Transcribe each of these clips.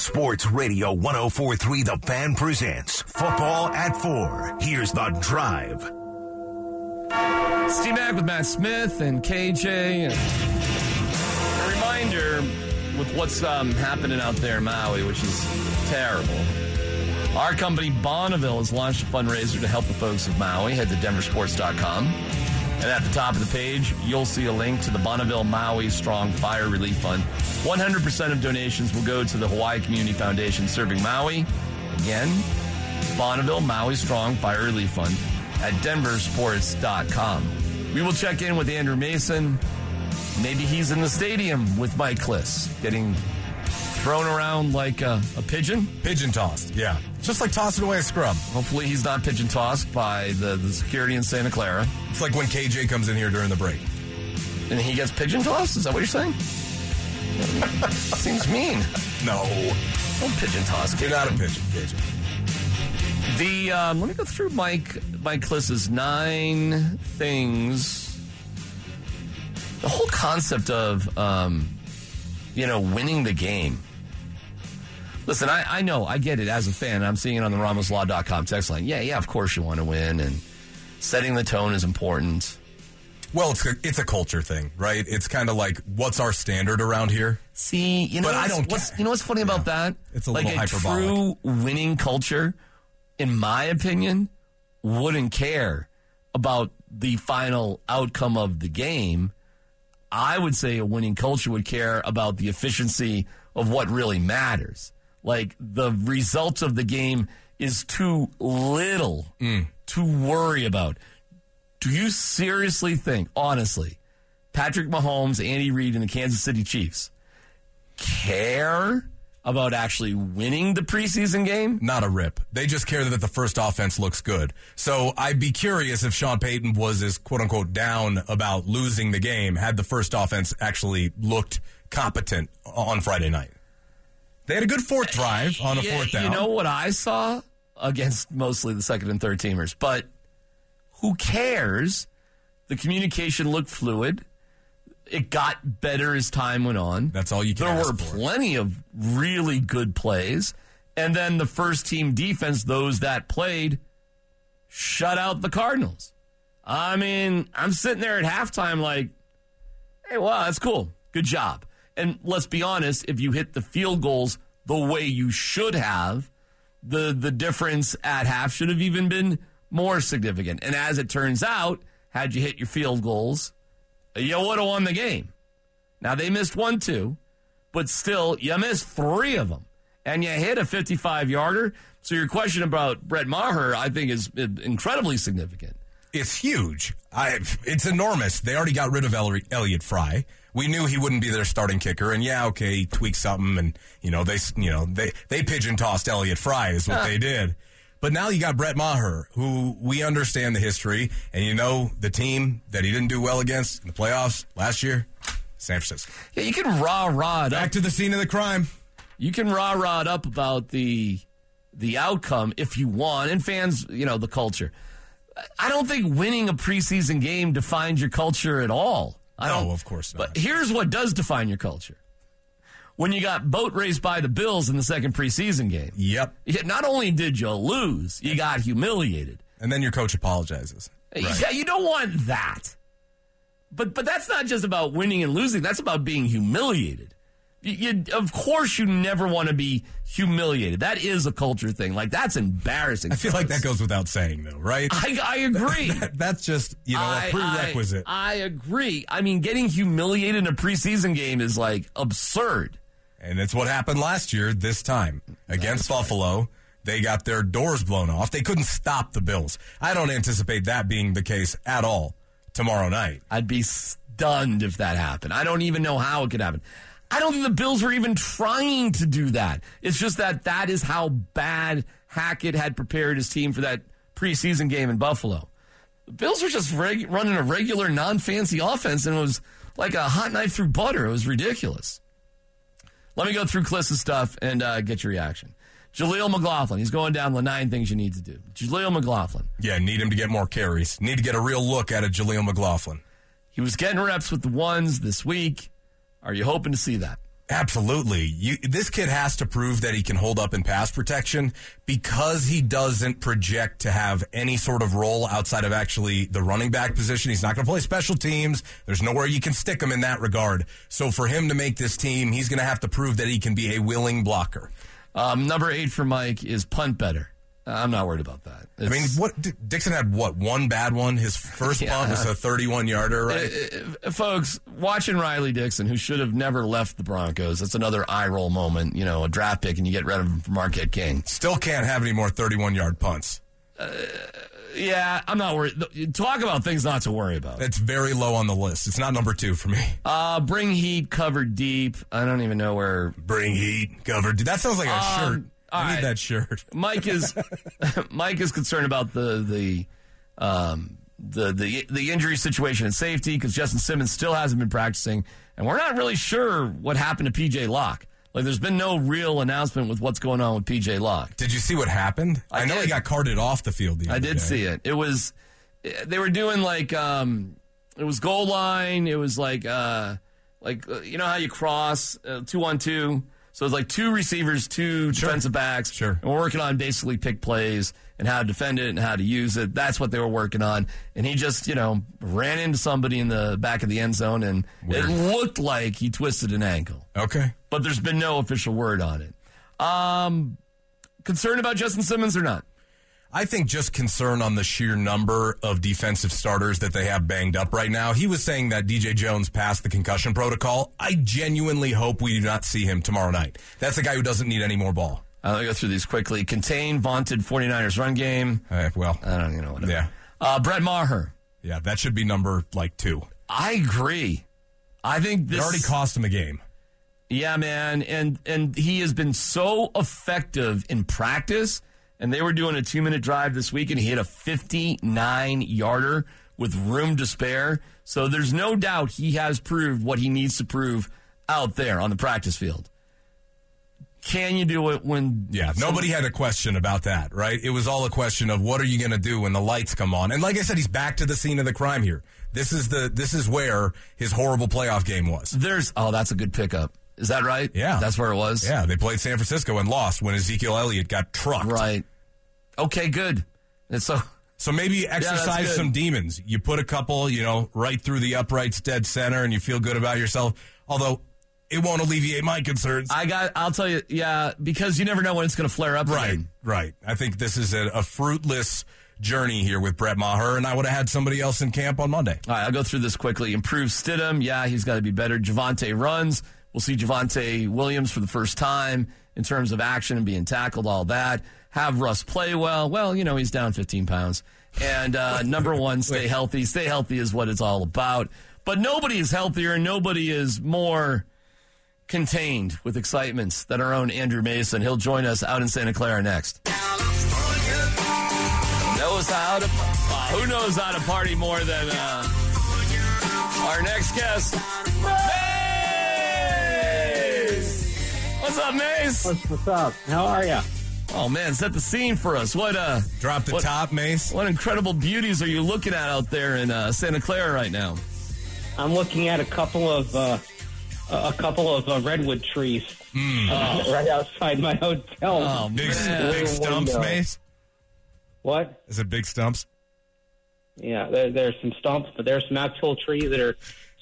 Sports Radio 1043 The Fan presents Football at 4. Here's the drive. Steve Mack with Matt Smith and KJ. And a reminder with what's um, happening out there in Maui, which is terrible. Our company, Bonneville, has launched a fundraiser to help the folks of Maui. Head to denversports.com. And at the top of the page, you'll see a link to the Bonneville Maui Strong Fire Relief Fund. 100% of donations will go to the Hawaii Community Foundation serving Maui. Again, Bonneville Maui Strong Fire Relief Fund at denversports.com. We will check in with Andrew Mason. Maybe he's in the stadium with Mike Klis, getting thrown around like a, a pigeon. Pigeon tossed, yeah. Just like tossing away a scrub. Hopefully, he's not pigeon tossed by the, the security in Santa Clara. It's like when KJ comes in here during the break. And he gets pigeon tossed? Is that what you're saying? Seems mean. No. Don't pigeon toss. You're not a pigeon, KJ. The um, let me go through Mike Mike Klis's nine things. The whole concept of um, you know winning the game. Listen, I, I know, I get it as a fan. I'm seeing it on the RamosLaw.com text line. Yeah, yeah, of course you want to win, and setting the tone is important. Well, it's a, it's a culture thing, right? It's kind of like what's our standard around here. See, you know, But I what's- don't what's, you know what's funny about that? It's a like little a hyperbolic. true winning culture, in my opinion, wouldn't care about the final outcome of the game. I would say a winning culture would care about the efficiency of what really matters. Like the results of the game is too little Mm. to worry about. Do you seriously think, honestly, Patrick Mahomes, Andy Reid, and the Kansas City Chiefs care about actually winning the preseason game? Not a rip. They just care that the first offense looks good. So I'd be curious if Sean Payton was as quote unquote down about losing the game had the first offense actually looked competent on Friday night. They had a good fourth drive on a Yeah, fourth down. You know what I saw against mostly the second and third teamers, but who cares? The communication looked fluid. It got better as time went on. That's all you can There were for. plenty of really good plays. And then the first team defense, those that played, shut out the Cardinals. I mean, I'm sitting there at halftime like, hey, wow, that's cool. Good job. And let's be honest, if you hit the field goals the way you should have, the the difference at half should have even been more significant. And as it turns out, had you hit your field goals, you would have won the game. Now they missed one too, but still you missed three of them, and you hit a 55 yarder. So your question about Brett Maher, I think, is incredibly significant. It's huge. I, it's enormous. They already got rid of El- Elliott Fry. We knew he wouldn't be their starting kicker, and yeah, okay, he tweaked something, and you know they, you know they they pigeon tossed Elliott Fry is what they did. But now you got Brett Maher, who we understand the history, and you know the team that he didn't do well against in the playoffs last year, San Francisco. Yeah, you can rah rah it up. Back to the scene of the crime. you can rah rah up about the the outcome if you want, and fans, you know, the culture. I don't think winning a preseason game defines your culture at all. I don't, of course not. But here's what does define your culture: when you got boat raced by the Bills in the second preseason game. Yep. Not only did you lose, you got humiliated. And then your coach apologizes. Yeah, you don't want that. But but that's not just about winning and losing. That's about being humiliated. You, of course, you never want to be humiliated. That is a culture thing. Like that's embarrassing. I feel like that goes without saying, though, right? I, I agree. That's just you know I- a prerequisite. I, I agree. I mean, getting humiliated in a preseason game is like absurd. And it's what happened last year, this time against Buffalo. They got their doors blown off. They couldn't stop the Bills. I don't anticipate that being the case at all tomorrow night. I'd be stunned if that happened. I don't even know how it could happen. I don't think the Bills were even trying to do that. It's just that that is how bad Hackett had prepared his team for that preseason game in Buffalo. The Bills were just reg- running a regular, non fancy offense, and it was like a hot knife through butter. It was ridiculous. Let me go through Klis's stuff and uh, get your reaction. Jaleel McLaughlin, he's going down the nine things you need to do. Jaleel McLaughlin, Yeah, need him to get more carries. Need to get a real look at a Jaleel McLaughlin. he was getting reps with the ones this week. Are you hoping to see that? Absolutely. You, this kid has to prove that he can hold up in pass protection because he doesn't project to have any sort of role outside of actually the running back position. He's not going to play special teams. There's nowhere you can stick him in that regard. So for him to make this team, he's going to have to prove that he can be a willing blocker. Um, number eight for Mike is punt better. I'm not worried about that. I mean, It's- what Dixon had? What one bad one? His first Yeah. punt was a 31 yarder, right? Uh, folks, watching Riley Dixon, who should have never left the Broncos, that's another eye roll moment. You know, a draft pick and you get rid of him for Marquette King. Still can't have any more 31 yard punts. Yeah, I'm not worried. Talk about things not to worry about. That's very low on the list. It's not number two for me. Uh, bring heat covered deep. I don't even know where Bring heat covered. That sounds like a Um, shirt. All I need right. that shirt. Mike is Mike is concerned about the the um, the the the injury situation and safety because Justin Simmons still hasn't been practicing, and we're not really sure what happened to PJ Locke. Like, there's been no real announcement with what's going on with PJ Locke. Did you see what happened? I know he got carted off the field. The I did day. see it. It was they were doing like um, it was goal line. It was like uh, like uh, you know how you cross uh, two on two. So it's like two receivers, two defensive backs. Sure. And we're working on basically pick plays and how to defend it and how to use it. That's what they were working on. And he just, you know, ran into somebody in the back of the end zone and Weird. it looked like he twisted an ankle. Okay. But there's been no official word on it. Um, concerned about Justin Simmons or not? I think just concern on the sheer number of defensive starters that they have banged up right now. He was saying that DJ Jones passed the concussion protocol. I genuinely hope we do not see him tomorrow night. That's a guy who doesn't need any more ball. I'll go through these quickly. Contain vaunted 49ers run game. Uh, well, I don't you know whatever. Yeah. Uh, Brett Maher. yeah, that should be number like two. I agree. I think It this already cost him a game. Yeah, man, and and he has been so effective in practice. And they were doing a two minute drive this week, and he hit a 59 yarder with room to spare. So there's no doubt he has proved what he needs to prove out there on the practice field. Can you do it when? Yeah, nobody had a question about that, right? It was all a question of what are you going to do when the lights come on. And like I said, he's back to the scene of the crime here. This is the this is where his horrible playoff game was. There's oh, that's a good pickup. Is that right? Yeah. that's where it was. Yeah, they played San Francisco and lost when Ezekiel Elliott got trucked. right. Okay, good. And so So maybe exercise good. some demons. You put a couple, you know, right through the uprights, dead center, and you feel good about yourself. Although it won't alleviate my concerns. I got. I'll tell you. Yeah, because you never know when it's going to flare up. right, again. right. I think this is a, a fruitless journey here with Brett Maher, and I would have had somebody else in camp on Monday. All right, I'll go through this quickly. Improve Stidham. Yeah, he's got to be better. Javonte runs. We'll see Javonte Williams for the first time in terms of action and being tackled, all that. Have Russ play well. Well, you know, he's down 15 pounds. And uh, number one, stay healthy. Stay healthy is what it's all about. But nobody is healthier and nobody is more contained with excitements than our own Andrew Mason. He'll join us out in Santa Clara next. Knows how to, uh, who knows how to party more than uh, our next guest, What's up, Mase? What's, what's up? How are you? Oh man, set the scene for us. What uh, Drop the What- top, Mase. what incredible beauties are you looking at out there in uh, Santa Clara right now? I'm looking at a couple of uh, a couple of uh, redwood trees uh, right outside my hotel. Oh Big, man, big stumps, window. Mase. What? Is it big stumps? Yeah, there, there's some stumps, but there's some actual trees that are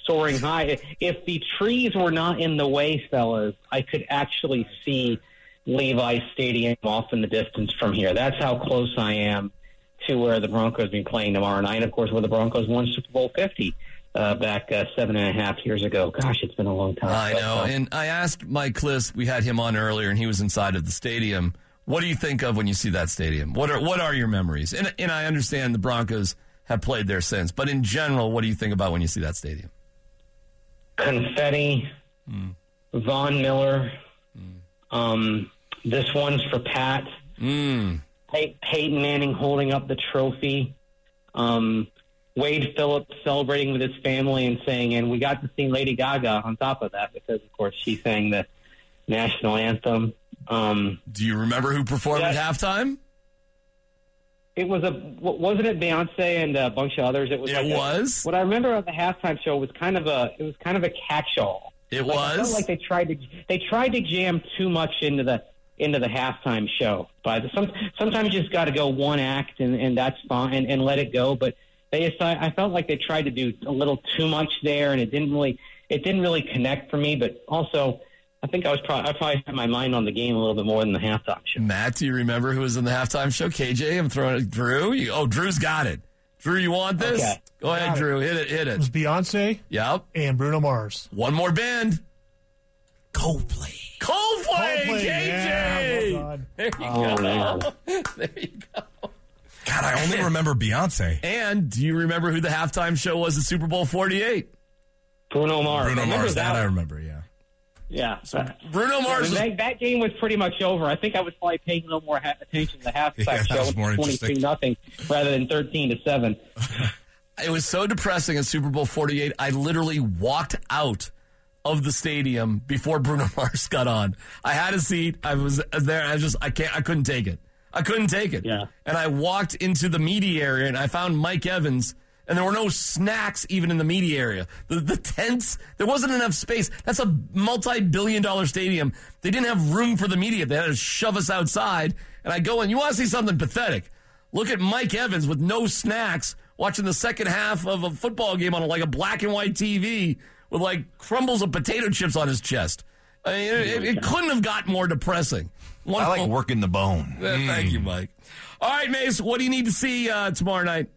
soaring high. If the trees were not in the way, fellas, I could actually see Levi Stadium off in the distance from here. That's how close I am to where the Broncos will be playing tomorrow night. Of course, where the Broncos won Super Bowl 50 uh, back uh, seven and a half years ago. Gosh, it's been a long time. I But, know. uh, And I asked Mike Klis, we had him on earlier, and he was inside of the stadium. What do you think of when you see that stadium? What are what are your memories? And and I understand the Broncos have played there since, but in general, what do you think about when you see that stadium? Confetti, Von Miller. Um, this one's for Pat. Mm. Pey- Peyton Manning holding up the trophy. Um, Wade Phillips celebrating with his family and saying, and we got to see Lady Gaga on top of that because, of course, she sang the national anthem. Um, Do you remember who performed Yeah. at halftime? It was a wasn't it Beyonce and a bunch of others? It was. It like a- was? what I remember of the halftime show was kind of a it was kind of a catch-all. It Like, I was. felt like they tried to they tried to jam too much into the into the halftime show. But some sometimes you just got to go one act and, and that's fine and, and let it go. But they decided, I felt like they tried to do a little too much there, and it didn't really it didn't really connect for me. But also, I think I was probably I probably had my mind on the game a little bit more than the halftime show. Matt, do you remember who was in the halftime show? KJ, I'm throwing it. Drew? You, oh, Drew's got it. Drew, you want this? Okay. Go ahead, it. Drew. Hit it, hit It was. Beyonce Yep. and Bruno Mars. One more band. Coldplay. Coldplay, Coldplay, KJ. yeah, well done. there you Oh, go. man. there you go. God, I only remember Beyonce. And do you remember who the halftime show was at Super Bowl 48? Bruno Mars. Bruno Remember Mars. That I remember. Yeah. Yeah. Bruno Mars was that, that game was pretty much over. I think I was probably paying a little more ha- attention to the halftime Yeah, show. was It more twenty nothing rather than thirteen to seven. it was so depressing at Super Bowl 48. I literally walked out of the stadium before Bruno Mars got on. I had a seat. I was there. I just I can't. I couldn't take it. I couldn't take it. Yeah. And I walked into the media area and I found Mike Evans. And there were no snacks even in the media area. The, the tents, there wasn't enough space. That's a multi-billion dollar stadium. They didn't have room for the media. They had to shove us outside. And I go in, you want to see something pathetic? Look at Mike Evans with no snacks watching the second half of a football game on like a black and white TV with like crumbles of potato chips on his chest. I mean, it, it, it couldn't have got more depressing. One I like working the bone. Uh, Thank you, Mike. All right, Mase, what do you need to see uh, tomorrow night?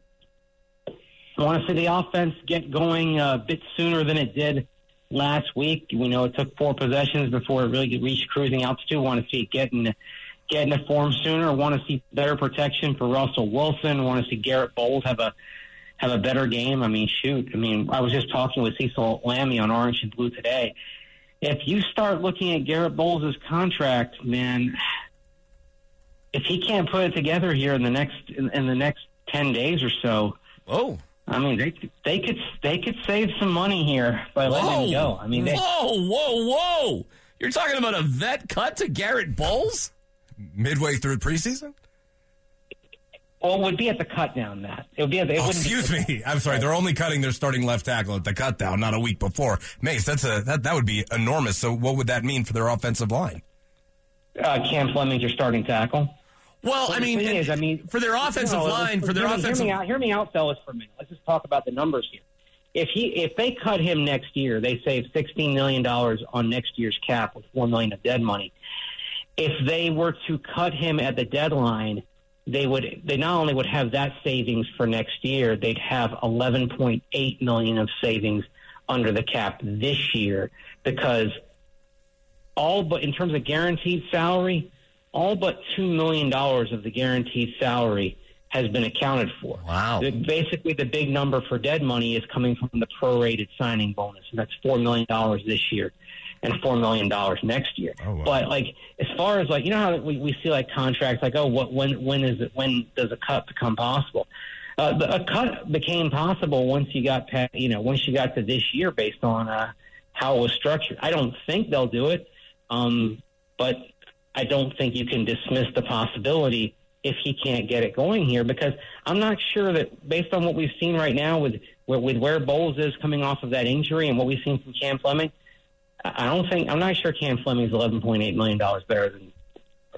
I want to see the offense get going a bit sooner than it did last week. We know it took four possessions before it really reached cruising altitude. Want to see it getting getting a form sooner. Want to see better protection for Russell Wilson. Want to see Garrett Bolles have a have a better game. I mean, shoot. I mean, I was just talking with Cecil Lammey on Orange and Blue today. If you start looking at Garrett Bolles' contract, man, if he can't put it together here in the next in, in the next ten days or so, Oh, I mean, they they could they could save some money here by letting whoa, him go. I mean, they, whoa, whoa, whoa! You're talking about a vet cut to Garrett Bolles? Midway through preseason. well, it would be at the cut down, Matt. It would be. At, it Oh, wouldn't be- excuse me. I'm sorry. They're only cutting their starting left tackle at the cut down, not a week before. Mase, that's a that, that would be enormous. So what would that mean for their offensive line? Uh, Cam Fleming's your starting tackle. Well, I the mean, is, I mean, for their offensive No, line, for their hear me- offensive. Hear me out, hear me out, fellas, for a minute. Let's just talk about the numbers here. If he if they cut him next year, they save sixteen million dollars on next year's cap with four million of dead money. If they were to cut him at the deadline, they would they not only would have that savings for next year, they'd have eleven point eight million of savings under the cap this year because all but in terms of guaranteed salary, all but two million dollars of the guaranteed salary has been accounted for. Wow. The- basically, the big number for dead money is coming from the prorated signing bonus, and that's four million dollars this year, and four million dollars next year. Oh, wow. But like, as far as like, you know how we, we see like contracts, like, oh, what when when is it when does a cut become possible? Uh, the, a cut became possible once you got past, you know, once you got to this year based on uh, how it was structured. I don't think they'll do it, um, but I don't think you can dismiss the possibility if he can't get it going here because I'm not sure that based on what we've seen right now with with, with where Bolles is coming off of that injury and what we've seen from Cam Fleming, I I don't think I'm not sure Cam Fleming's 11.8 million dollars better than.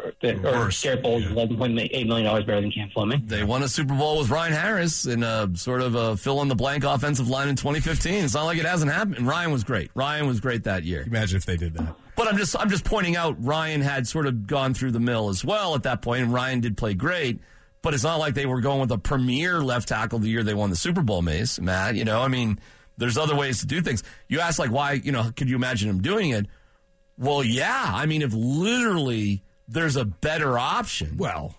Or, or Worse, Garrett Bolles is yeah. 11.8 million dollars better than Cam Fleming. They won a Super Bowl with Ryan Harris in a sort of a fill in the blank offensive line in 2015. It's not like it hasn't happened. Ryan was great. Ryan was great that year. Imagine if they did that. But I'm just I'm just pointing out Ryan had sort of gone through the mill as well at that point, and Ryan did play great. But it's not like they were going with a premier left tackle the year they won the Super Bowl, Mase, Matt. You know, I mean, there's other ways to do things. You ask like why, you know, could you imagine him doing it? Well, yeah. I mean, if literally there's a better option. Well,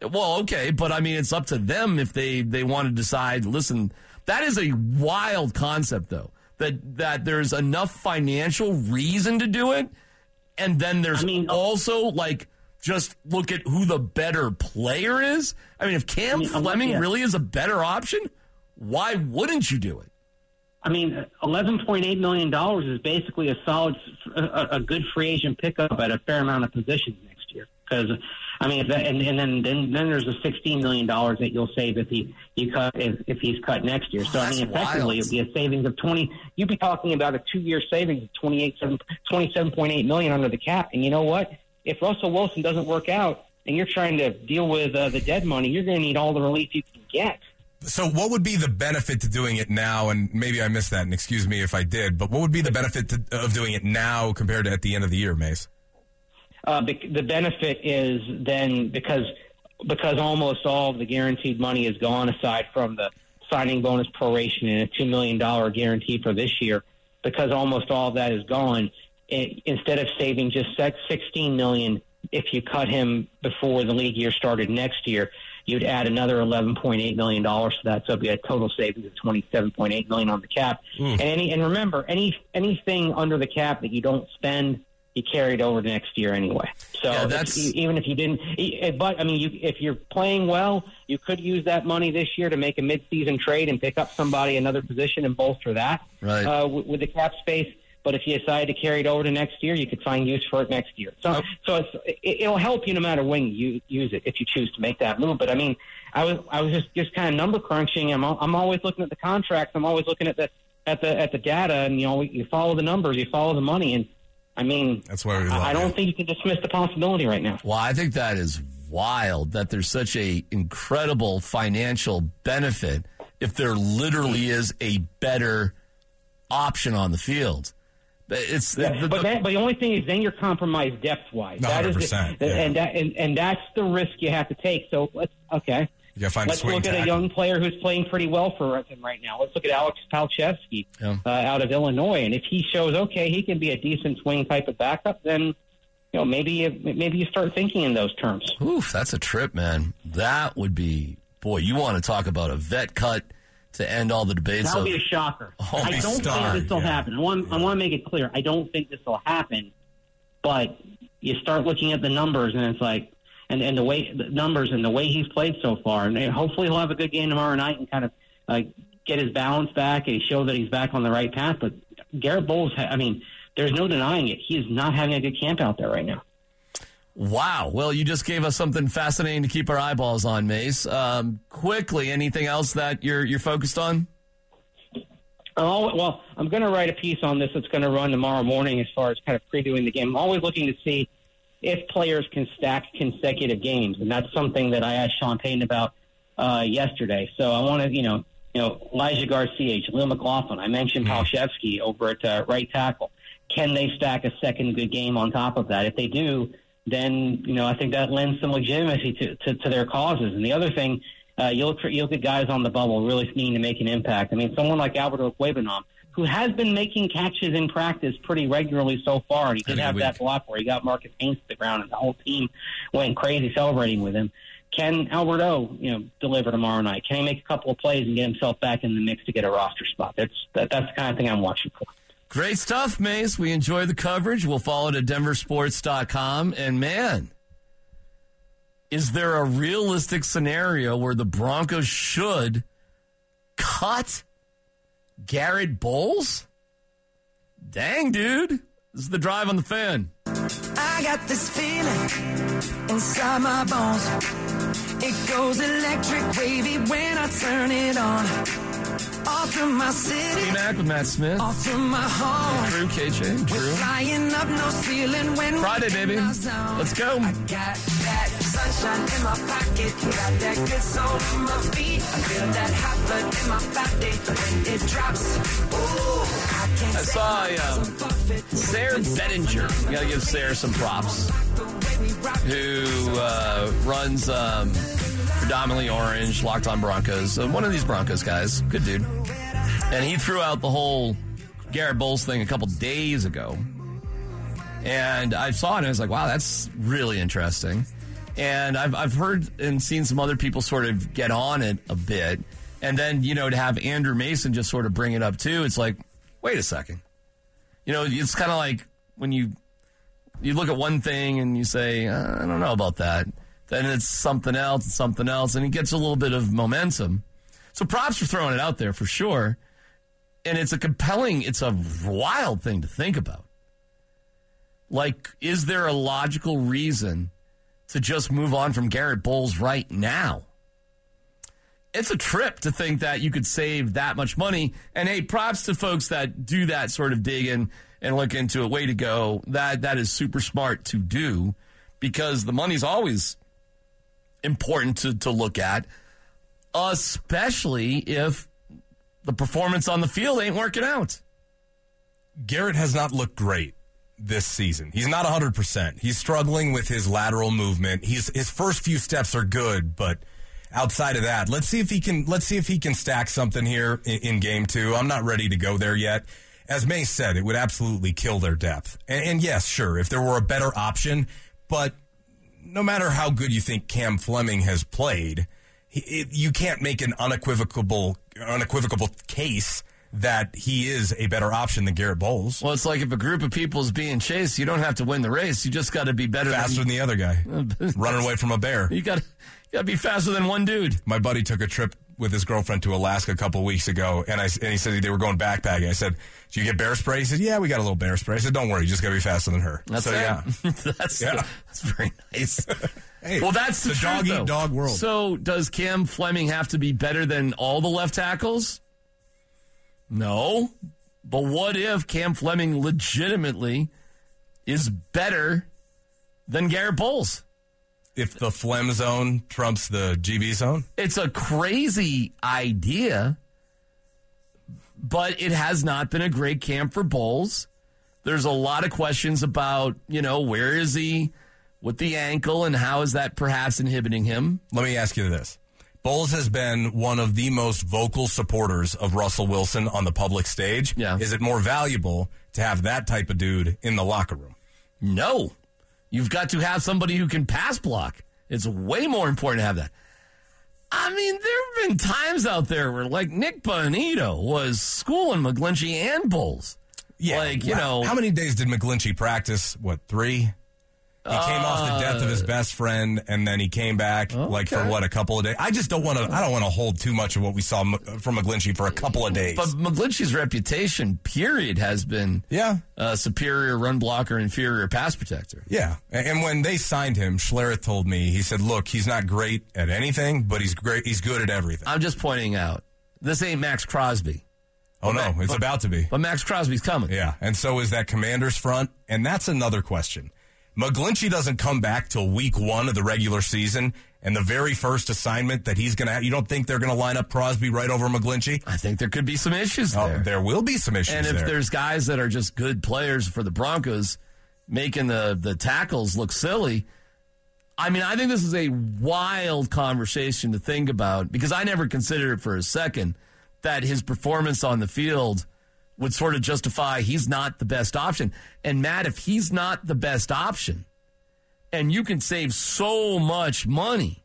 Well, okay, but I mean, it's up to them if they they want to decide. Listen, that is a wild concept, though. That that there's enough financial reason to do it, and then there's I mean, uh, also like just look at who the better player is. I mean, if Cam I'm Fleming looking at- really is a better option, why wouldn't you do it? I mean, eleven point eight million dollars is basically a solid, a, a good free agent pickup at a fair amount of positions next next year. Because I mean, and, and then then then there's the sixteen million dollars that you'll save if he you cut if, if he's cut next year. So I mean, effectively, wild. it'd be a savings of twenty. You'd be talking about a two year savings of twenty eight seven twenty seven point eight million under the cap. And you know what? If Russell Wilson doesn't work out, and you're trying to deal with uh, the dead money, you're going to need all the relief you can get. So, what would be the benefit to doing it now? And maybe I missed that, and excuse me if I did. But what would be the benefit to, of doing it now compared to at the end of the year, Mase? Uh, the benefit is then because because almost all of the guaranteed money is gone aside from the signing bonus proration and a two million dollar guarantee for this year. Because almost all of that is gone, it, instead of saving just sixteen million, if you cut him before the league year started next year, you'd add another eleven point eight million dollars to that. So it'd be a total savings of twenty seven point eight million on the cap. And any and remember, any anything under the cap that you don't spend you carry it over to next year anyway. So Yeah, if- that's- even if you didn't, but I mean, you, if you're playing well, you could use that money this year to make a midseason trade and pick up somebody another position and bolster that Right. uh, with, with the cap space. But if you decide to carry it over to next year, you could find use for it next year. So, Oh. so it's, it, it'll help you no matter when you use it if you choose to make that move. But I mean, I was I was just just kind of number crunching. I'm I'm always looking at the contracts. I'm always looking at the at the at the data, and you know you follow the numbers, you follow the money, and I mean, That's why we love I, I don't you. think you can dismiss the possibility right now. Well, I think that is wild that there's such a incredible financial benefit if there literally is a better option on the field. But It's the- the- but that, but the only thing is, then you're compromised depth wise. That is 100%, the, yeah. and that and, and that's the risk you have to take. So let's okay. You gotta find Let's swing look at a young player who's playing pretty well for him right now. Let's look at Alex Palczewski Yeah. uh, out of Illinois, and if he shows okay, he can be a decent swing type of backup. Then you know maybe you, maybe you start thinking in those terms. Oof, that's a trip, man. That would be boy. You want to talk about a vet cut to end all the debates? That'll of- be a shocker. Oh, I don't star, think this will yeah. happen. I want, I want to make it clear. I don't think this will happen. But you start looking at the numbers, and it's like, and, and the way the numbers and the way he's played so far, and hopefully he'll have a good game tomorrow night and kind of uh, get his balance back and show that he's back on the right path. But Garrett Bolles, ha- I mean, there's no denying it. He is not having a good camp out there right now. Wow. Well, you just gave us something fascinating to keep our eyeballs on, Mase. Um, quickly, anything else that you're you're focused on? Oh, well, I'm going to write a piece on this that's going to run tomorrow morning as far as kind of previewing the game. I'm always looking to see if players can stack consecutive games, and that's something that I asked Sean Payton about uh, yesterday. So I want to, you know, you know, Elijah Garcia, Jaleel McLaughlin. I mentioned Palczewski over at uh, right tackle. Can they stack a second good game on top of that? If they do, then you know I think that lends some legitimacy to, to, to their causes. And the other thing, uh, you look for you look at guys on the bubble really needing to make an impact. I mean, someone like Alberto Cuebanam, who has been making catches in practice pretty regularly so far, and he did have week. that block where he got Marcus Haynes to the ground, and the whole team went crazy celebrating with him. Can Alberto, you know, deliver tomorrow night? Can he make a couple of plays and get himself back in the mix to get a roster spot? That's that, that's the kind of thing I'm watching for. Great stuff, Mase. We enjoy the coverage. We'll follow it at denversports.com. And man, is there a realistic scenario where the Broncos should cut Garrett Bolles? Dang, dude. This is the drive on the fan. I got this feeling inside my bones. It goes electric wavy when I turn it on. Off from my city, T-Mac with Matt Smith. off from my home. Drew, KJ, Drew. Flying up no ceiling when Friday, baby. in our zone. Let's go. I got that sunshine in my pocket, got that good soul in my feet. I feel that hot blood in my body when it drops. Ooh, I can't I saw um, Sarah Bettinger. You got to give Sarah some props. Who uh, runs um, predominantly orange, locked on Broncos. Uh, one of these Broncos guys, good dude. And he threw out the whole Garrett Bolles thing a couple days ago. And I saw it and I was like, wow, that's really interesting. And I've, I've heard and seen some other people sort of get on it a bit. And then, you know, to have Andrew Mason just sort of bring it up too, it's like, wait a second. You know, it's kind of like when you you look at one thing and you say, uh, I don't know about that. Then it's something else, and something else, and it gets a little bit of momentum. So props for throwing it out there for sure. And it's a compelling, it's a wild thing to think about. Like, is there a logical reason to just move on from Garrett Bolles right now. It's a trip to think that you could save that much money. And hey, props to folks that do that sort of digging and look into a Way to go. That that is super smart to do because the money's always important to, to look at, especially if the performance on the field ain't working out. Garrett has not looked great this season. He's not 100%. He's struggling with his lateral movement. He's his first few steps are good, but outside of that, let's see if he can let's see if he can stack something here in, in game 2. I'm not ready to go there yet. As May said, it would absolutely kill their depth. And, and yes, sure, if there were a better option, but no matter how good you think Cam Fleming has played, he, it, you can't make an unequivocal unequivocal case that he is a better option than Garrett Bolles. Well, it's like if a group of people is being chased, you don't have to win the race. You just got to be better faster than, than the other guy, running away from a bear. You got got to be faster than one dude. My buddy took a trip with his girlfriend to Alaska a couple weeks ago, and I and he said they were going backpacking. I said, "Do you get bear spray?" He said, "Yeah, we got a little bear spray." I said, "Don't worry, you just got to be faster than her." That's so yeah, that's Yeah. that's very nice. Hey, well, that's the it's a truth, eat dog world. So, does Cam Fleming have to be better than all the left tackles? No. But what if Cam Fleming legitimately is better than Garrett Bolles? if the phlegm zone trumps the GB zone, It's a crazy idea, but it has not been a great camp for Bolles. There's a lot of questions about, you know, where is he with the ankle and how is that perhaps inhibiting him? let me ask you this. Bolles has been one of the most vocal supporters of Russell Wilson on the public stage. Yeah. Is it more valuable to have that type of dude in the locker room? No. You've got to have somebody who can pass block. It's way more important to have that. I mean, there have been times out there where, like, Nik Bonitto was schooling McGlinchey and Bolles. Yeah. Like, you Wow. know, How many days did McGlinchey practice? What, three? He came off the death of his best friend, and then he came back like for Uh, okay. what a couple of days. I just don't want to. I don't want to hold too much of what we saw M- from McGlinchey for a couple of days. But McGlinchey's reputation, period, has been yeah, uh, superior run blocker, inferior pass protector. yeah. And and when they signed him, Schlereth told me he said, "Look, he's not great at anything, but he's great. He's good at everything." I'm just pointing out this ain't Maxx Crosby, oh no, it's about to be. but Maxx Crosby's coming. Yeah, and so is that Commanders front, and that's another question. McGlinchey doesn't come back till week one of the regular season, and the very first assignment that he's going to have, you don't think they're going to line up Crosby right over McGlinchey? I think there could be some issues Oh, there. there will be some issues and if there. there's guys that are just good players for the Broncos making the, the tackles look silly, I mean, I think this is a wild conversation to think about because I never considered it for a second that his performance on the field would sort of justify he's not the best option. And Matt, if he's not the best option and you can save so much money,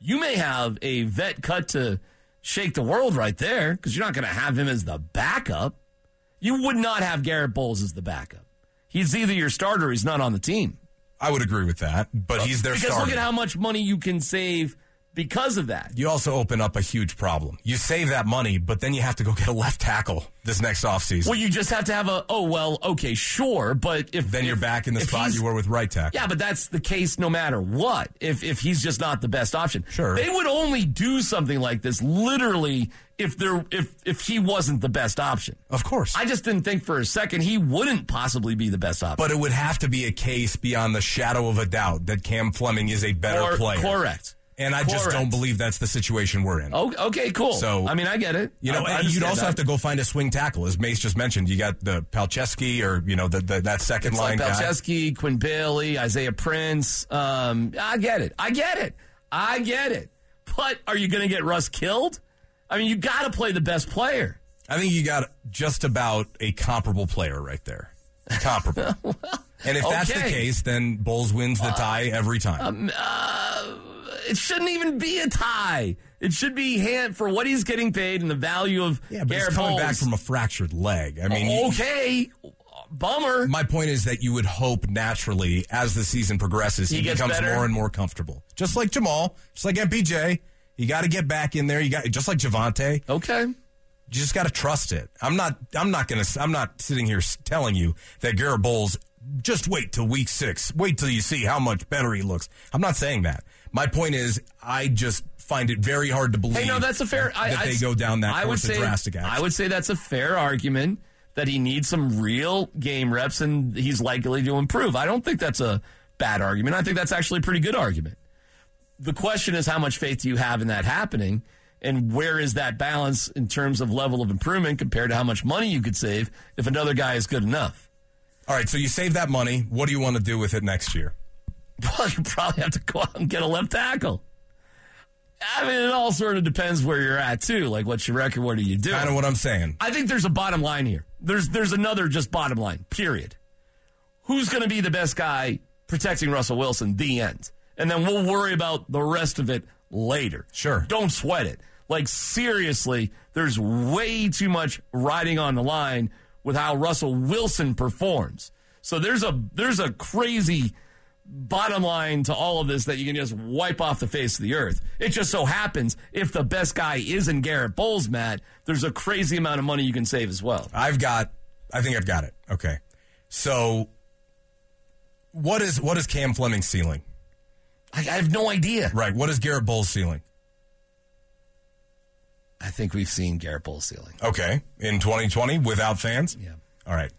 you may have a vet cut to shake the world right there because you're not going to have him as the backup. You would not have Garrett Bolles as the backup. He's either your starter or he's not on the team. I would agree with that, but uh, he's their Because starter. look at how much money you can save because of that. you also open up a huge problem. You save that money, but then you have to go get a left tackle this next offseason. Well, you just have to have a, oh, well, okay, sure, but if. then if- you're back in the spot you were with right tackle. Yeah, but that's the case no matter what. If if he's just not the best option, Sure. they would only do something like this literally if there if if he wasn't the best option. Of course. I just didn't think for a second he wouldn't possibly be the best option. but it would have to be a case beyond the shadow of a doubt that Cam Fleming is a better Cor- player. correct. And I just Correct. don't believe that's the situation we're in. Oh, okay, cool. So- I mean, I get it. You know, I- I and you'd understand also that. have to go find a swing tackle, as Mase just mentioned. You got the Palczewski or you know the, the, that second It's line like guy. Belcheski, Quinn Bailey, Isaiah Prince. Um, I get it. I get it. I get it. But are you going to get Russ killed? I mean, you got to play the best player. I think you got just about a comparable player right there. Comparable. and if that's the case, then Bulls wins the uh, tie every time. Um, uh, it shouldn't even be a tie. It should be hand for what he's getting paid and the value of yeah, but Garrett he's coming back from a fractured leg. I mean, you- okay, bummer. my point is that you would hope naturally as the season progresses, he, He becomes better? more and more comfortable. Just like Jamal, just like MPJ. You got to get back in there. You got just like Javonte. Okay. You just got to trust it. I'm not. I'm not gonna. I'm not sitting here telling you that Garrett Bolles just wait till week six. Wait till you see how much better he looks. I'm not saying that. My point is, I just find it very hard to believe. Hey, no, that's a fair. that, I, that I'd they go down that I course would of say, drastic action. I would say that's a fair argument that he needs some real game reps and he's likely to improve. I don't think that's a bad argument. I think that's actually a pretty good argument. The question is, how much faith do you have in that happening? And where is that balance in terms of level of improvement compared to how much money you could save if another guy is good enough? All right, so you save that money. What do you want to do with it next year? Well, you probably have to go out and get a left tackle. I mean, it all sort of depends where you're at too. Like, what's your record? What are you doing? Kind of what I'm saying. I think there's a bottom line here. There's there's another just bottom line. Period. Who's going to be the best guy protecting Russell Wilson? The end. And then we'll worry about the rest of it later. Sure. Don't sweat it. Like seriously, there's way too much riding on the line with how Russell Wilson performs. So there's a there's a crazy bottom line to all of this that you can just wipe off the face of the earth. It just so happens if the best guy isn't Garrett Bolles, Matt, there's a crazy amount of money you can save as well. I've got. I think I've got it. Okay. So, what is what is Cam Fleming's ceiling? I, I have no idea. Right. What is Garrett Bolles' ceiling? I think we've seen Garrett Bolles ceiling. Okay. In 2020 without fans. Yeah. All right.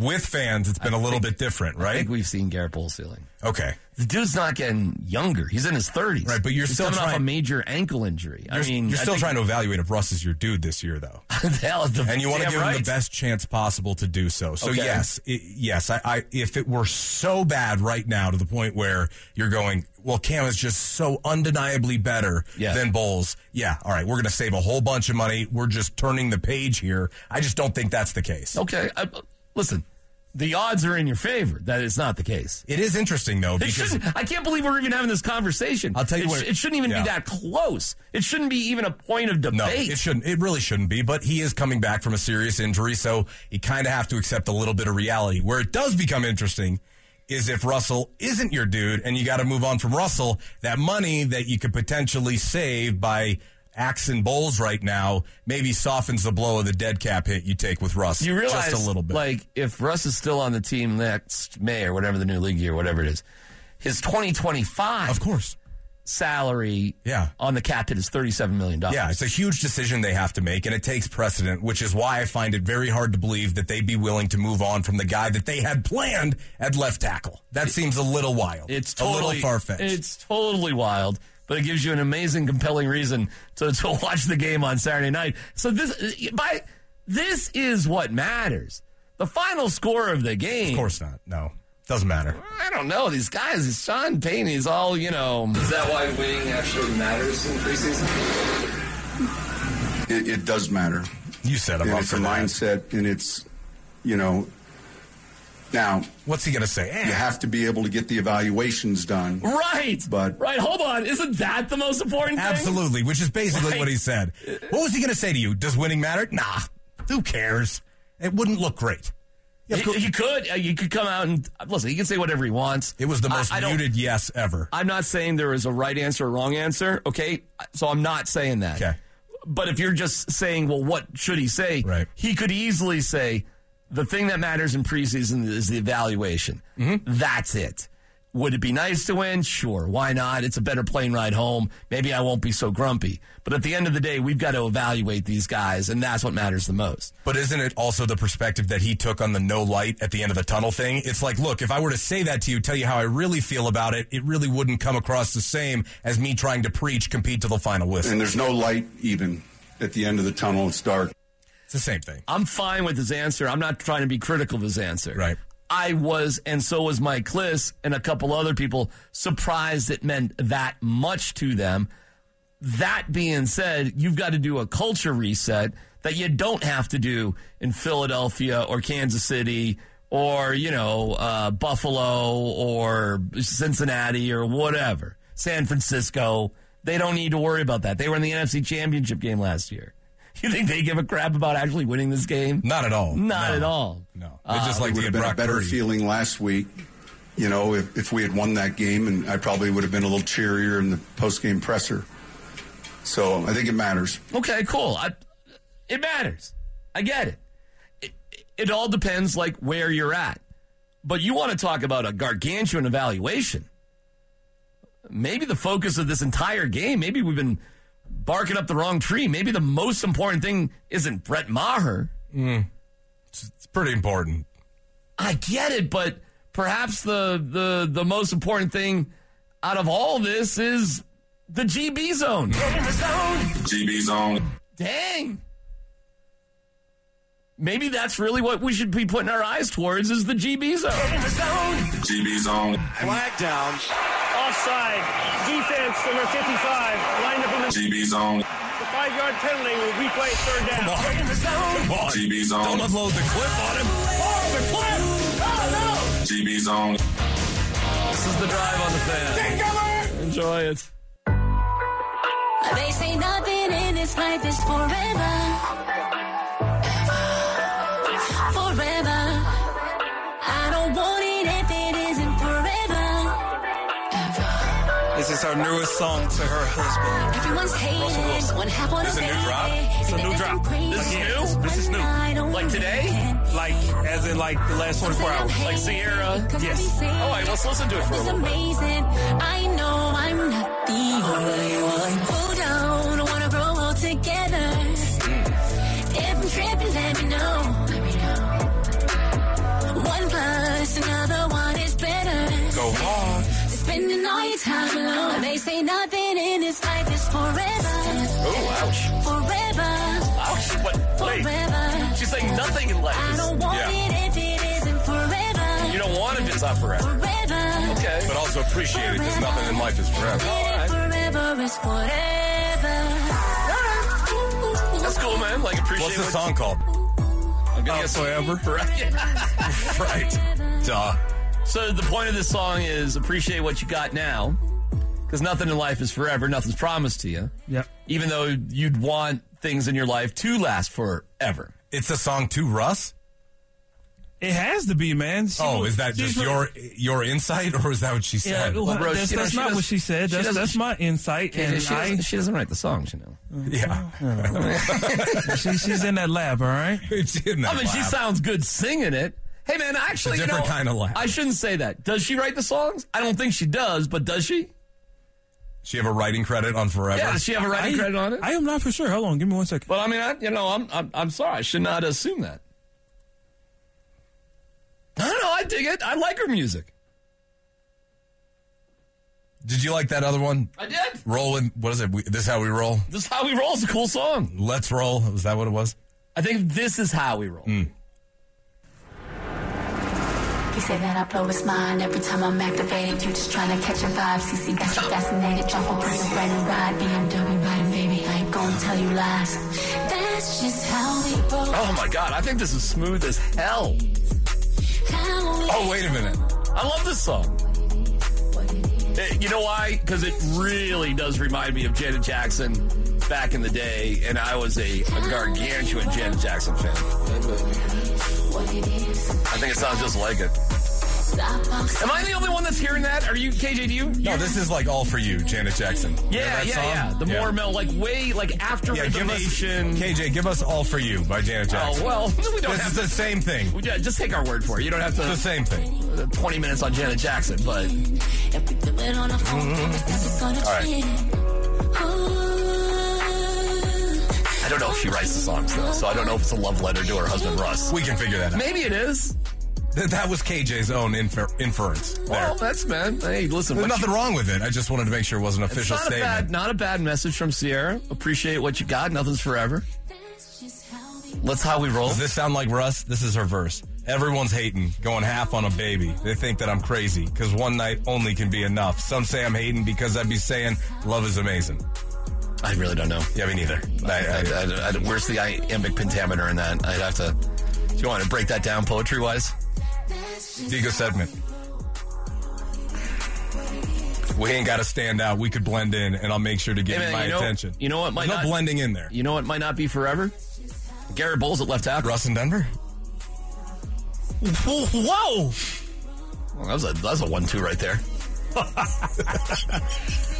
With fans, it's been a little bit different, right? I think we've seen Garrett Bolles ceiling. Okay. The dude's not getting younger. He's in his 30s. Right, but you're He's still coming off a major ankle injury. I mean, you're still think- trying to evaluate if Russ is your dude this year, though. Hell, the and you want to give him the best chance possible to do so. So Okay. yes, it, yes, I, I if it were so bad right now to the point where you're going, well, Cam is just so undeniably better Yeah. than Bolles. Yeah, all right, we're going to save a whole bunch of money. We're just turning the page here. I just don't think that's the case. Okay, I, listen, the odds are in your favor that it's not the case. It is interesting though It because I can't believe we're even having this conversation. I'll tell you it, what- sh- it shouldn't even yeah. be that close. It shouldn't be even a point of debate. No, it shouldn't. It really shouldn't be. But he is coming back from a serious injury, so you kind of have to accept a little bit of reality. Where it does become interesting is if Russell isn't your dude, and you got to move on from Russell. That money that you could potentially save by axing Bolles right now maybe softens the blow of the dead cap hit you take with Russ. You realize, just a little bit. like, if Russ is still on the team next May or whatever the new league year, whatever it is, his 2025 of course. salary Yeah. on the cap hit is $37 million. Yeah, it's a huge decision they have to make, and it takes precedent, which is why I find it very hard to believe that they'd be willing to move on from the guy that they had planned at left tackle. That seems a little wild. It's a totally little far fetched. It's totally wild, but it gives you an amazing, compelling reason to, to watch the game on Saturday night. So this, by this is what matters. The final score of the game. Of course not. No, doesn't matter. I don't know. These guys, Sean Payne, he's all, you know. Is that why winning actually matters in preseason? It, it does matter. You set him and up it's a that. mindset, and it's, you know, now What's he gonna say? Eh, you have to be able to get the evaluations done. Right. But- right. Hold on. Isn't that the most important thing? Absolutely, which is basically Right. what he said. What was he gonna say to you? Does winning matter? Nah. Who cares? It wouldn't look great. Yeah, He, he could. Uh, he could come out and listen. He can say whatever he wants. it was the most I don't- muted yes ever. I'm not saying there is a right answer or wrong answer, okay? So I'm not saying that. Okay. But if you're just saying, well, what should he say? Right. He could easily say, the thing that matters in preseason is the evaluation. Mm-hmm. That's it. Would it be nice to win? Sure. Why not? It's a better plane ride home. Maybe I won't be so grumpy. But at the end of the day, we've got to evaluate these guys, and that's what matters the most. But isn't it also the perspective that he took on the no light at the end of the tunnel thing? It's like, look, if I were to say that to you, tell you how I really feel about it, it really wouldn't come across the same as me trying to preach, compete to the final whistle. And there's no light even at the end of the tunnel. It's dark. It's the same thing. I'm fine with his answer. I'm not trying to be critical of his answer. Right. I was, and so was Mike Klis and a couple other people, surprised it meant that much to them. That being said, you've got to do a culture reset that you don't have to do in Philadelphia or Kansas City or, you know, uh, Buffalo or Cincinnati or whatever, San Francisco. They don't need to worry about that. They were in the NFC Championship game last year. You think they give a crap about actually winning this game? Not at all. Not No. at all. No. They uh, just like It to would get have been a better Purdy. feeling last week. You know, if, if we had won that game, and I probably would have been a little cheerier in the post game presser. So I think it matters. Okay, cool. I, it matters. I get it. it. It all depends, like where you're at. But you want to talk about a gargantuan evaluation. Maybe the focus of this entire game, maybe we've been barking up the wrong tree. Maybe the most important thing isn't Brett Maher. Hmm. It's pretty important. I get it, but perhaps the the the most important thing out of all this is the GB zone. GB zone. Dang. Maybe that's really what we should be putting our eyes towards is the GB zone. GB zone. Flag down. Offside. Defense number 55 lined up in the GB zone. The five yard penalty will replay third down. Come on. GB zone. Don't unload the clip on him. Oh, the clip! Oh, no! GB zone. This is the drive on the fan. Enjoy it. They say nothing in this life is forever. Is her newest song to her husband. Everyone's hating, one half on This a a new drop? It's a new drop. This is new? This is new. Like today? Like, as in, like, the last 24 hours. Like Ciara? Yes. All right, let's listen to it for a little bit. amazing. I know I'm not the only one. She's saying nothing in life I is. don't want Yeah. it if it isn't forever. You don't want it if it's not forever. Forever. Okay. But also appreciate it because nothing in life is forever. Forever is whatever. That's cool, man. Like, appreciate What's the what- song called? I'm gonna Oh, guess Forever? Right. Right. Duh. So the point of this song is appreciate what you got now, because nothing in life is forever. Nothing's promised to you. Yep. Even though you'd want things in your life to last forever. It's a song to Russ? It has to be, man. She Oh, was- is that just re- your your insight or is that what she Yeah, said? well, bro, that's, you know, that's she not does- what she said. That's, doesn't- that's my insight. And And she, I, doesn't, she doesn't write the songs, you know. yeah. she, she's in that lab, all right? It's in that I mean, she sounds good singing it. Hey, man, actually, It's a different you know, kind of laugh. I shouldn't say that. Does she write the songs? I don't think she does, but does she? She have a writing credit on Forever? Yeah, does she have a writing I, credit on it? I am not for sure. Hold on, give me one second. Well, I mean, I, you know, I'm, I'm, I'm sorry. I should not assume that. No, no, I dig it. I like her music. Did you like that other one? I did. Rolling. What is it? We, this is how we roll. This is how we roll. It's a cool song. Let's roll. Was that what it was? I think this is how we roll. Hmm. He said that I blow his mind every time I'm activated. You just trying to catch a vibe. CC got you fascinated. Jump a brand new ride. BMW riding, baby. I ain't gonna tell you lies. That's just how we roll. Oh my god, I think this is smooth as hell. Oh, wait a minute. I love this song. You know why? Because it really does remind me of Janet Jackson back in the day, and I was a, a gargantuan Janet Jackson fan. What it is. I think it sounds just like it. Am I the only one that's hearing that? Are you, KJ? Do you? No, this is like all for you, Janet Jackson. You know Yeah, that yeah, song? yeah. The more mel, like way, like after Yeah, give us KJ. Give us all for you by Janet Jackson. Oh well, we don't this have is the same thing. We ju- just take our word for it. You don't have to. It's the same thing. uh, 20 minutes on Janet Jackson, but If we do I don't know if she writes the songs though, so I don't know if it's a love letter to her husband Russ. We can figure that out. Maybe it is. Th- That was KJ's own infer- inference. There. Well, that's man. Hey, listen. There's what nothing you- wrong with it. I just wanted to make sure it was an It's official not a statement. bad, not a bad message from Ciara. Appreciate what you got. Nothing's forever. That's just how we Let's how we roll. Does this sound like Russ? This is her verse. Everyone's hating, going half on a baby. They think that I'm crazy because one night only can be enough. Some say I'm hating because I'd be saying love is amazing. I really don't know. Yeah, me neither. I, I, I, where's the iambic pentameter in that? I'd have to. Do you want to break that down poetry wise? Digo segment. We ain't got to stand out. We could blend in, and I'll make sure to give Hey, you man, my you know- attention. you know what might There's no not- blending in there. You know what might not be forever? Garrett Bolles at left tackle. Russ in Denver. Whoa! Well, that was a that's a one-two right there.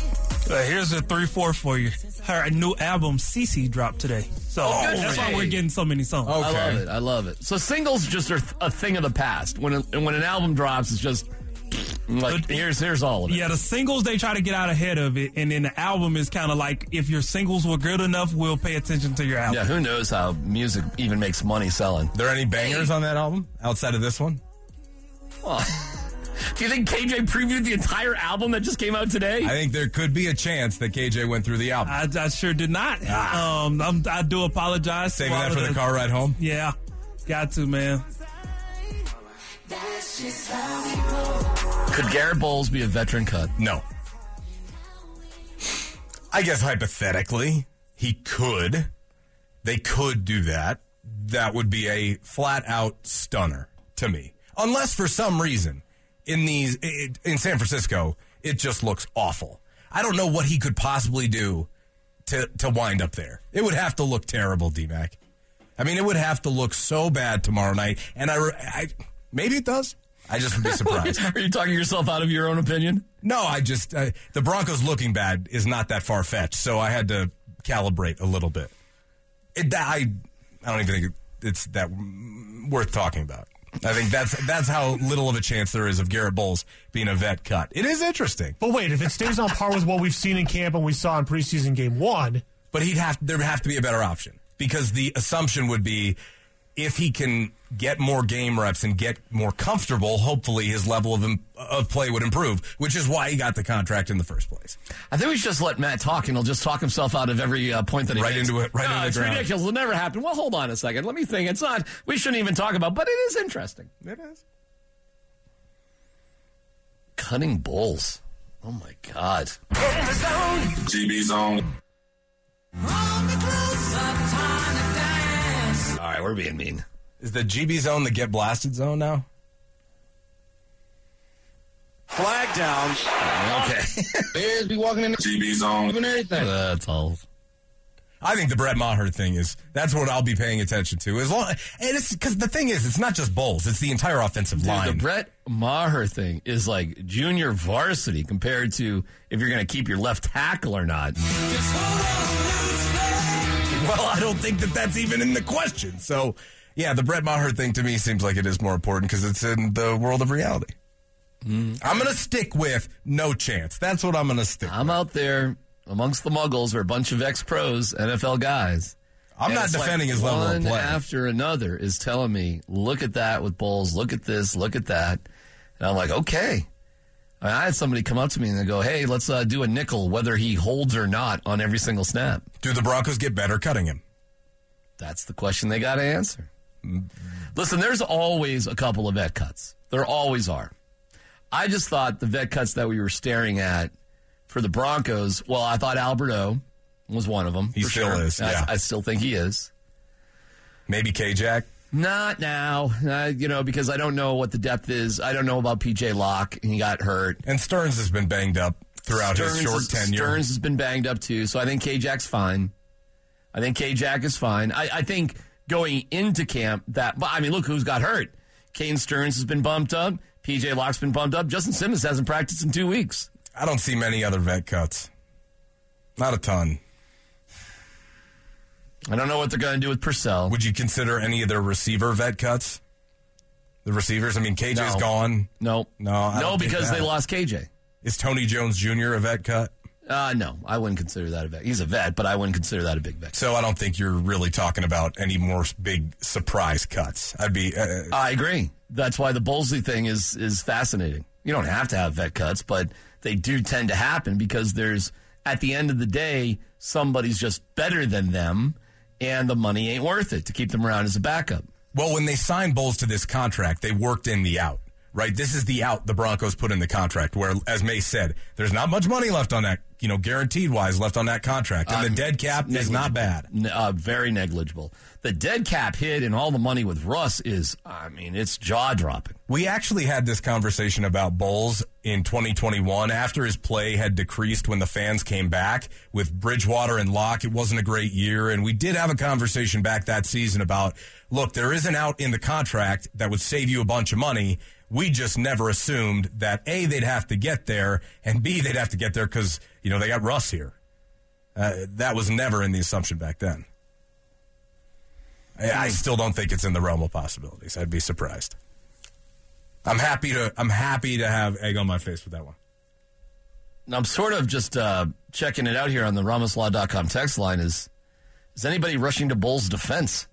Uh, here's a three four for you. Her new album CiCi dropped today, so Oh, that's why we're getting so many songs. I love it. I love it. So singles just are a thing of the past. When a, when an album drops, it's just like here's here's all of it. Yeah, the singles they try to get out ahead of it, and then the album is kind of like if your singles were good enough, we'll pay attention to your album. Yeah, who knows how music even makes money selling? There any bangers on that album outside of this one? Well, do you think KJ previewed the entire album that just came out today? I think there could be a chance that KJ went through the album. I, I sure did not. Um, I'm, I do apologize. Saving all that of for the car ride home? Yeah, got to man. Could Garrett Bolles be a veteran cut? No. I guess hypothetically, he could. They could do that. That would be a flat out stunner to me. Unless for some reason in these it, in San Francisco, it just looks awful. I don't know what he could possibly do to to wind up there. It would have to look terrible, D-Mac. I mean, it would have to look so bad tomorrow night, and I, I maybe it does. I just would be surprised. Are you talking yourself out of your own opinion? No, I just uh, the Broncos looking bad is not that far fetched, so I had to calibrate a little bit. It, I I don't even think it's that worth talking about. I think that's that's how little of a chance there is of Garrett Bolles being a vet cut. It is interesting, But wait, if it stays on par with what we've seen in camp and we saw in preseason game one, but he'd have there would have to be a better option because the assumption would be if he can get more game reps and get more comfortable, hopefully his level of im- of play would improve, which is why he got the contract in the first place. I think we should just let Matt talk, and he'll just talk himself out of every uh, point that he Right makes. into it, right no, into the it's ground. ridiculous. It'll never happen. Well, hold on a second. Let me think. It's not. We shouldn't even talk about, but it is interesting. It is. Cutting Bolles. Oh my god. GB Zone. All right, we're being mean. Is the GB zone the get blasted zone now? Flag down. Okay. Bears be walking in the GB Zone. and everything. That's all. I think the Brett Maher thing is that's what I'll be paying attention to. As long and it's because the thing is, it's not just Bolles; it's the entire offensive Dude, line. the Brett Maher thing is like junior varsity compared to if you're going to keep your left tackle or not. well, I don't think that that's even in the question. So, yeah, the Brett Maher thing to me seems like it is more important because it's in the world of reality. Mm. I'm going to stick with no chance. That's what I'm going to stick. With I'm out there amongst the muggles are a bunch of ex pros, NFL guys. I'm not defending like his level of one play. after another is telling me, look at that with Bolles, look at this, look at that. And I'm like, okay. I, mean, I had somebody come up to me and they go, hey, let's uh, do a nickel, whether he holds or not on every single snap. Do the Broncos get better cutting him? That's the question they got to answer. Listen, there's always a couple of vet cuts. There always are. I just thought the vet cuts that we were staring at for the Broncos, well, I thought Alberto was one of them. He still sure. is, I- yeah. I, still think he is. Maybe K Jack. Not now, uh, you know, because I don't know what the depth is. I don't know about PJ Locke, and he got hurt. And Sterns has been banged up throughout his short is- tenure. Sterns has been banged up too, so I think K Jack's fine. I think K Jack is fine. I, I think going into camp that, but I mean, look who's got hurt. Caden Sterns has been bumped up. PJ Locke's been bumped up. Justin Simmons hasn't practiced in two weeks. I don't see many other vet cuts. Not a ton. I don't know what they're going to do with Purcell. Would you consider any of their receiver vet cuts? The receivers. I mean, KJ's No. gone. No, No, no, because they lost KJ. Is Tony Jones Jr. a vet cut? Uh, no, I wouldn't consider that a vet. He's a vet, but I wouldn't consider that a big vet. So I don't think you're really talking about any more big surprise cuts. I'd be. Uh, I agree. That's why the Bowlesley thing is is fascinating. You don't have to have vet cuts, but they do tend to happen because there's at the end of the day somebody's just better than them, and the money ain't worth it to keep them around as a backup. well, when they signed Bolles to this contract, they worked in the out. Right, this is the out the Broncos put in the contract. Where, as May said, there's not much money left on that, you know, guaranteed wise left on that contract, and Um, the dead cap is not bad. Uh, very negligible. The dead cap hit and all the money with Russ is, I mean, it's jaw dropping. We actually had this conversation about Bolles in 2021 after his play had decreased when the fans came back with Bridgewater and Lock. It wasn't a great year. And we did have a conversation back that season about look, there is an out in the contract that would save you a bunch of money, We just never assumed that A, they'd have to get there, and B, they'd have to get there because, you know, they got Russ here. Uh, that was never in the assumption back then. I, I still don't think it's in the realm of possibilities. I'd be surprised. I'm happy to I'm happy to have egg on my face with that one. I'm sort of just uh, checking it out here on the RamosLaw.com text line. Is is anybody rushing to Bolles's defense?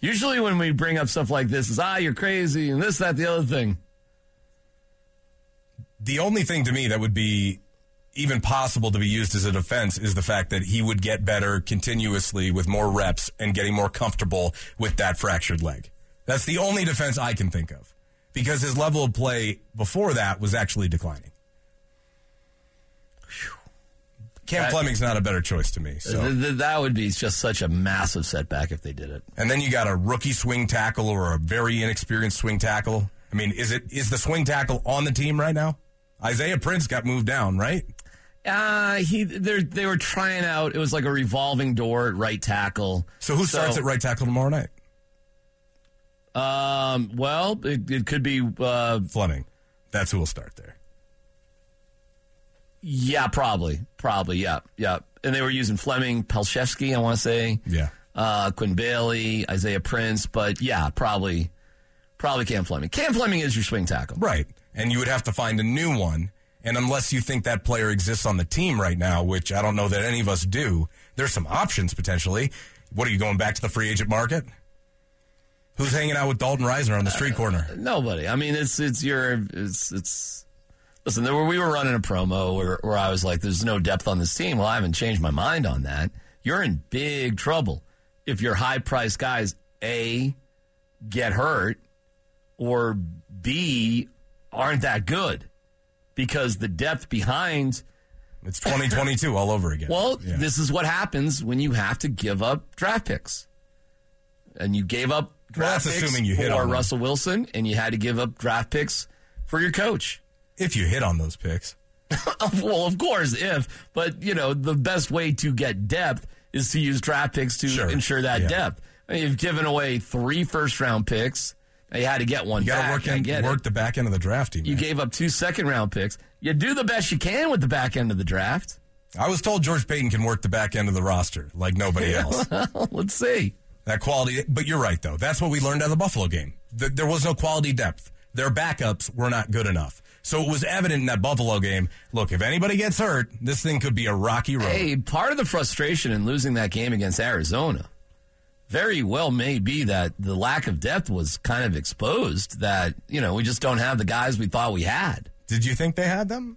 Usually, when we bring up stuff like this, is ah, you're crazy, and this, that, the other thing. The only thing to me that would be even possible to be used as a defense is the fact that he would get better continuously with more reps and getting more comfortable with that fractured leg. That's the only defense I can think of because his level of play before that was actually declining. Cam That- Fleming's not a better choice to me. So. Th- th- that would be just such a massive setback if they did it. And then you got a rookie swing tackle or a very inexperienced swing tackle. I mean, is it is the swing tackle on the team right now? Isaiah Prince got moved down, right? Uh, he they they were trying out. It was like a revolving door at right tackle. So who starts at right tackle tomorrow night? Um, well, it, it could be uh, Fleming. That's who will start there. Yeah, probably, probably, yeah, yeah. And they were using Fleming, Palczewski, I want to say, Yeah. uh, Quinn Bailey, Isaiah Prince, but yeah, probably, probably Cam Fleming. Cam Fleming is your swing tackle, Right. And you would have to find a new one. And unless you think that player exists on the team right now, which I don't know that any of us do, there's some options potentially. What are you going back to the free agent market? Who's hanging out with Dalton Risner on the street corner? Nobody. I mean, it's it's your it's it's. Listen, there were, we were running a promo where, where I was like, "There's no depth on this team." Well, I haven't changed my mind on that. You're in big trouble if your high priced guys a get hurt or b aren't that good because the depth behind. It's 2022 all over again. Well, Yeah. this is what happens when you have to give up draft picks, and you gave up Well, draft that's picks assuming you hit for. Russell Wilson, and you had to give up draft picks for your coach. If you hit on those picks. well, of course, if, but you know, the best way to get depth is to use draft picks to Sure. ensure that Yeah. depth. I mean, you've given away three first round picks. You had to get one You got to work, in, work it. the back end of the draft. You gave up two second round picks. You do the best you can with the back end of the draft. I was told George Payton can work the back end of the roster like nobody else. Let's see. That quality, but you're right though. That's what we learned out of the Buffalo game. Th- there was no quality depth. Their backups were not good enough. So it was evident in that Buffalo game. Look, if anybody gets hurt, this thing could be a rocky road. Hey, part of the frustration in losing that game against Arizona very well may be that the lack of depth was kind of exposed. That you know we just don't have the guys we thought we had. Did you think they had them?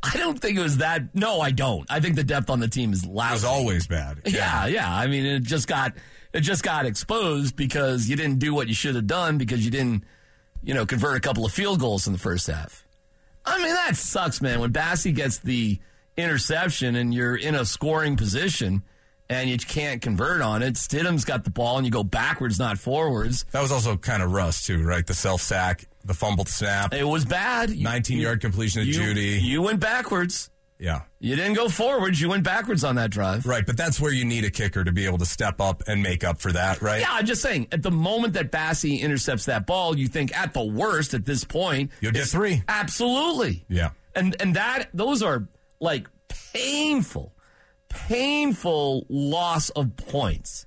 I don't think it was that. No, I don't. I think the depth on the team is lousy. It was always bad. Yeah, yeah. I mean, it just got it just got exposed because you didn't do what you should have done because you didn't, you know, convert a couple of field goals in the first half. I mean, that sucks, man. When Bassey gets the interception and you're in a scoring position and you can't convert on it, Stidham's got the ball and you go backwards, not forwards. That was also kind of Russ too, right? The self sack, the fumbled snap. It was bad. You- 19 yard completion to you, Jeudy. You went backwards. Yeah. You didn't go forwards. You went backwards on that drive. Right, but that's where you need a kicker to be able to step up and make up for that, right? Yeah, I'm just saying. At the moment that Bassey intercepts that ball, you think at the worst at this point You'll get three. Absolutely. Yeah. And and that those are like painful, painful loss of points.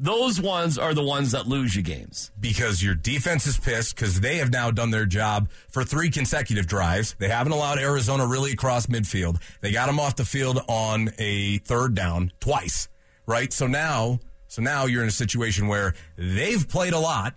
Those ones are the ones that lose you games. because your defense is pissed because they have now done their job for three consecutive drives. They haven't allowed Arizona really across midfield. They got them off the field on a third down twice, right? So now, so now you're in a situation where they've played a lot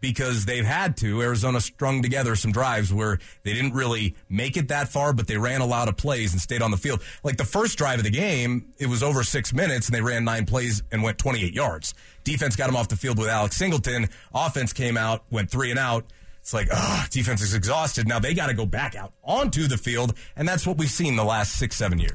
because they've had to. Arizona strung together some drives where they didn't really make it that far, but they ran a lot of plays and stayed on the field. Like the first drive of the game, it was over six minutes and they ran nine plays and went 28 yards. Defense got them off the field with Alex Singleton. Offense came out, went three and out. It's like, ah, defense is exhausted. Now they got to go back out onto the field, and that's what we've seen the last six, seven years.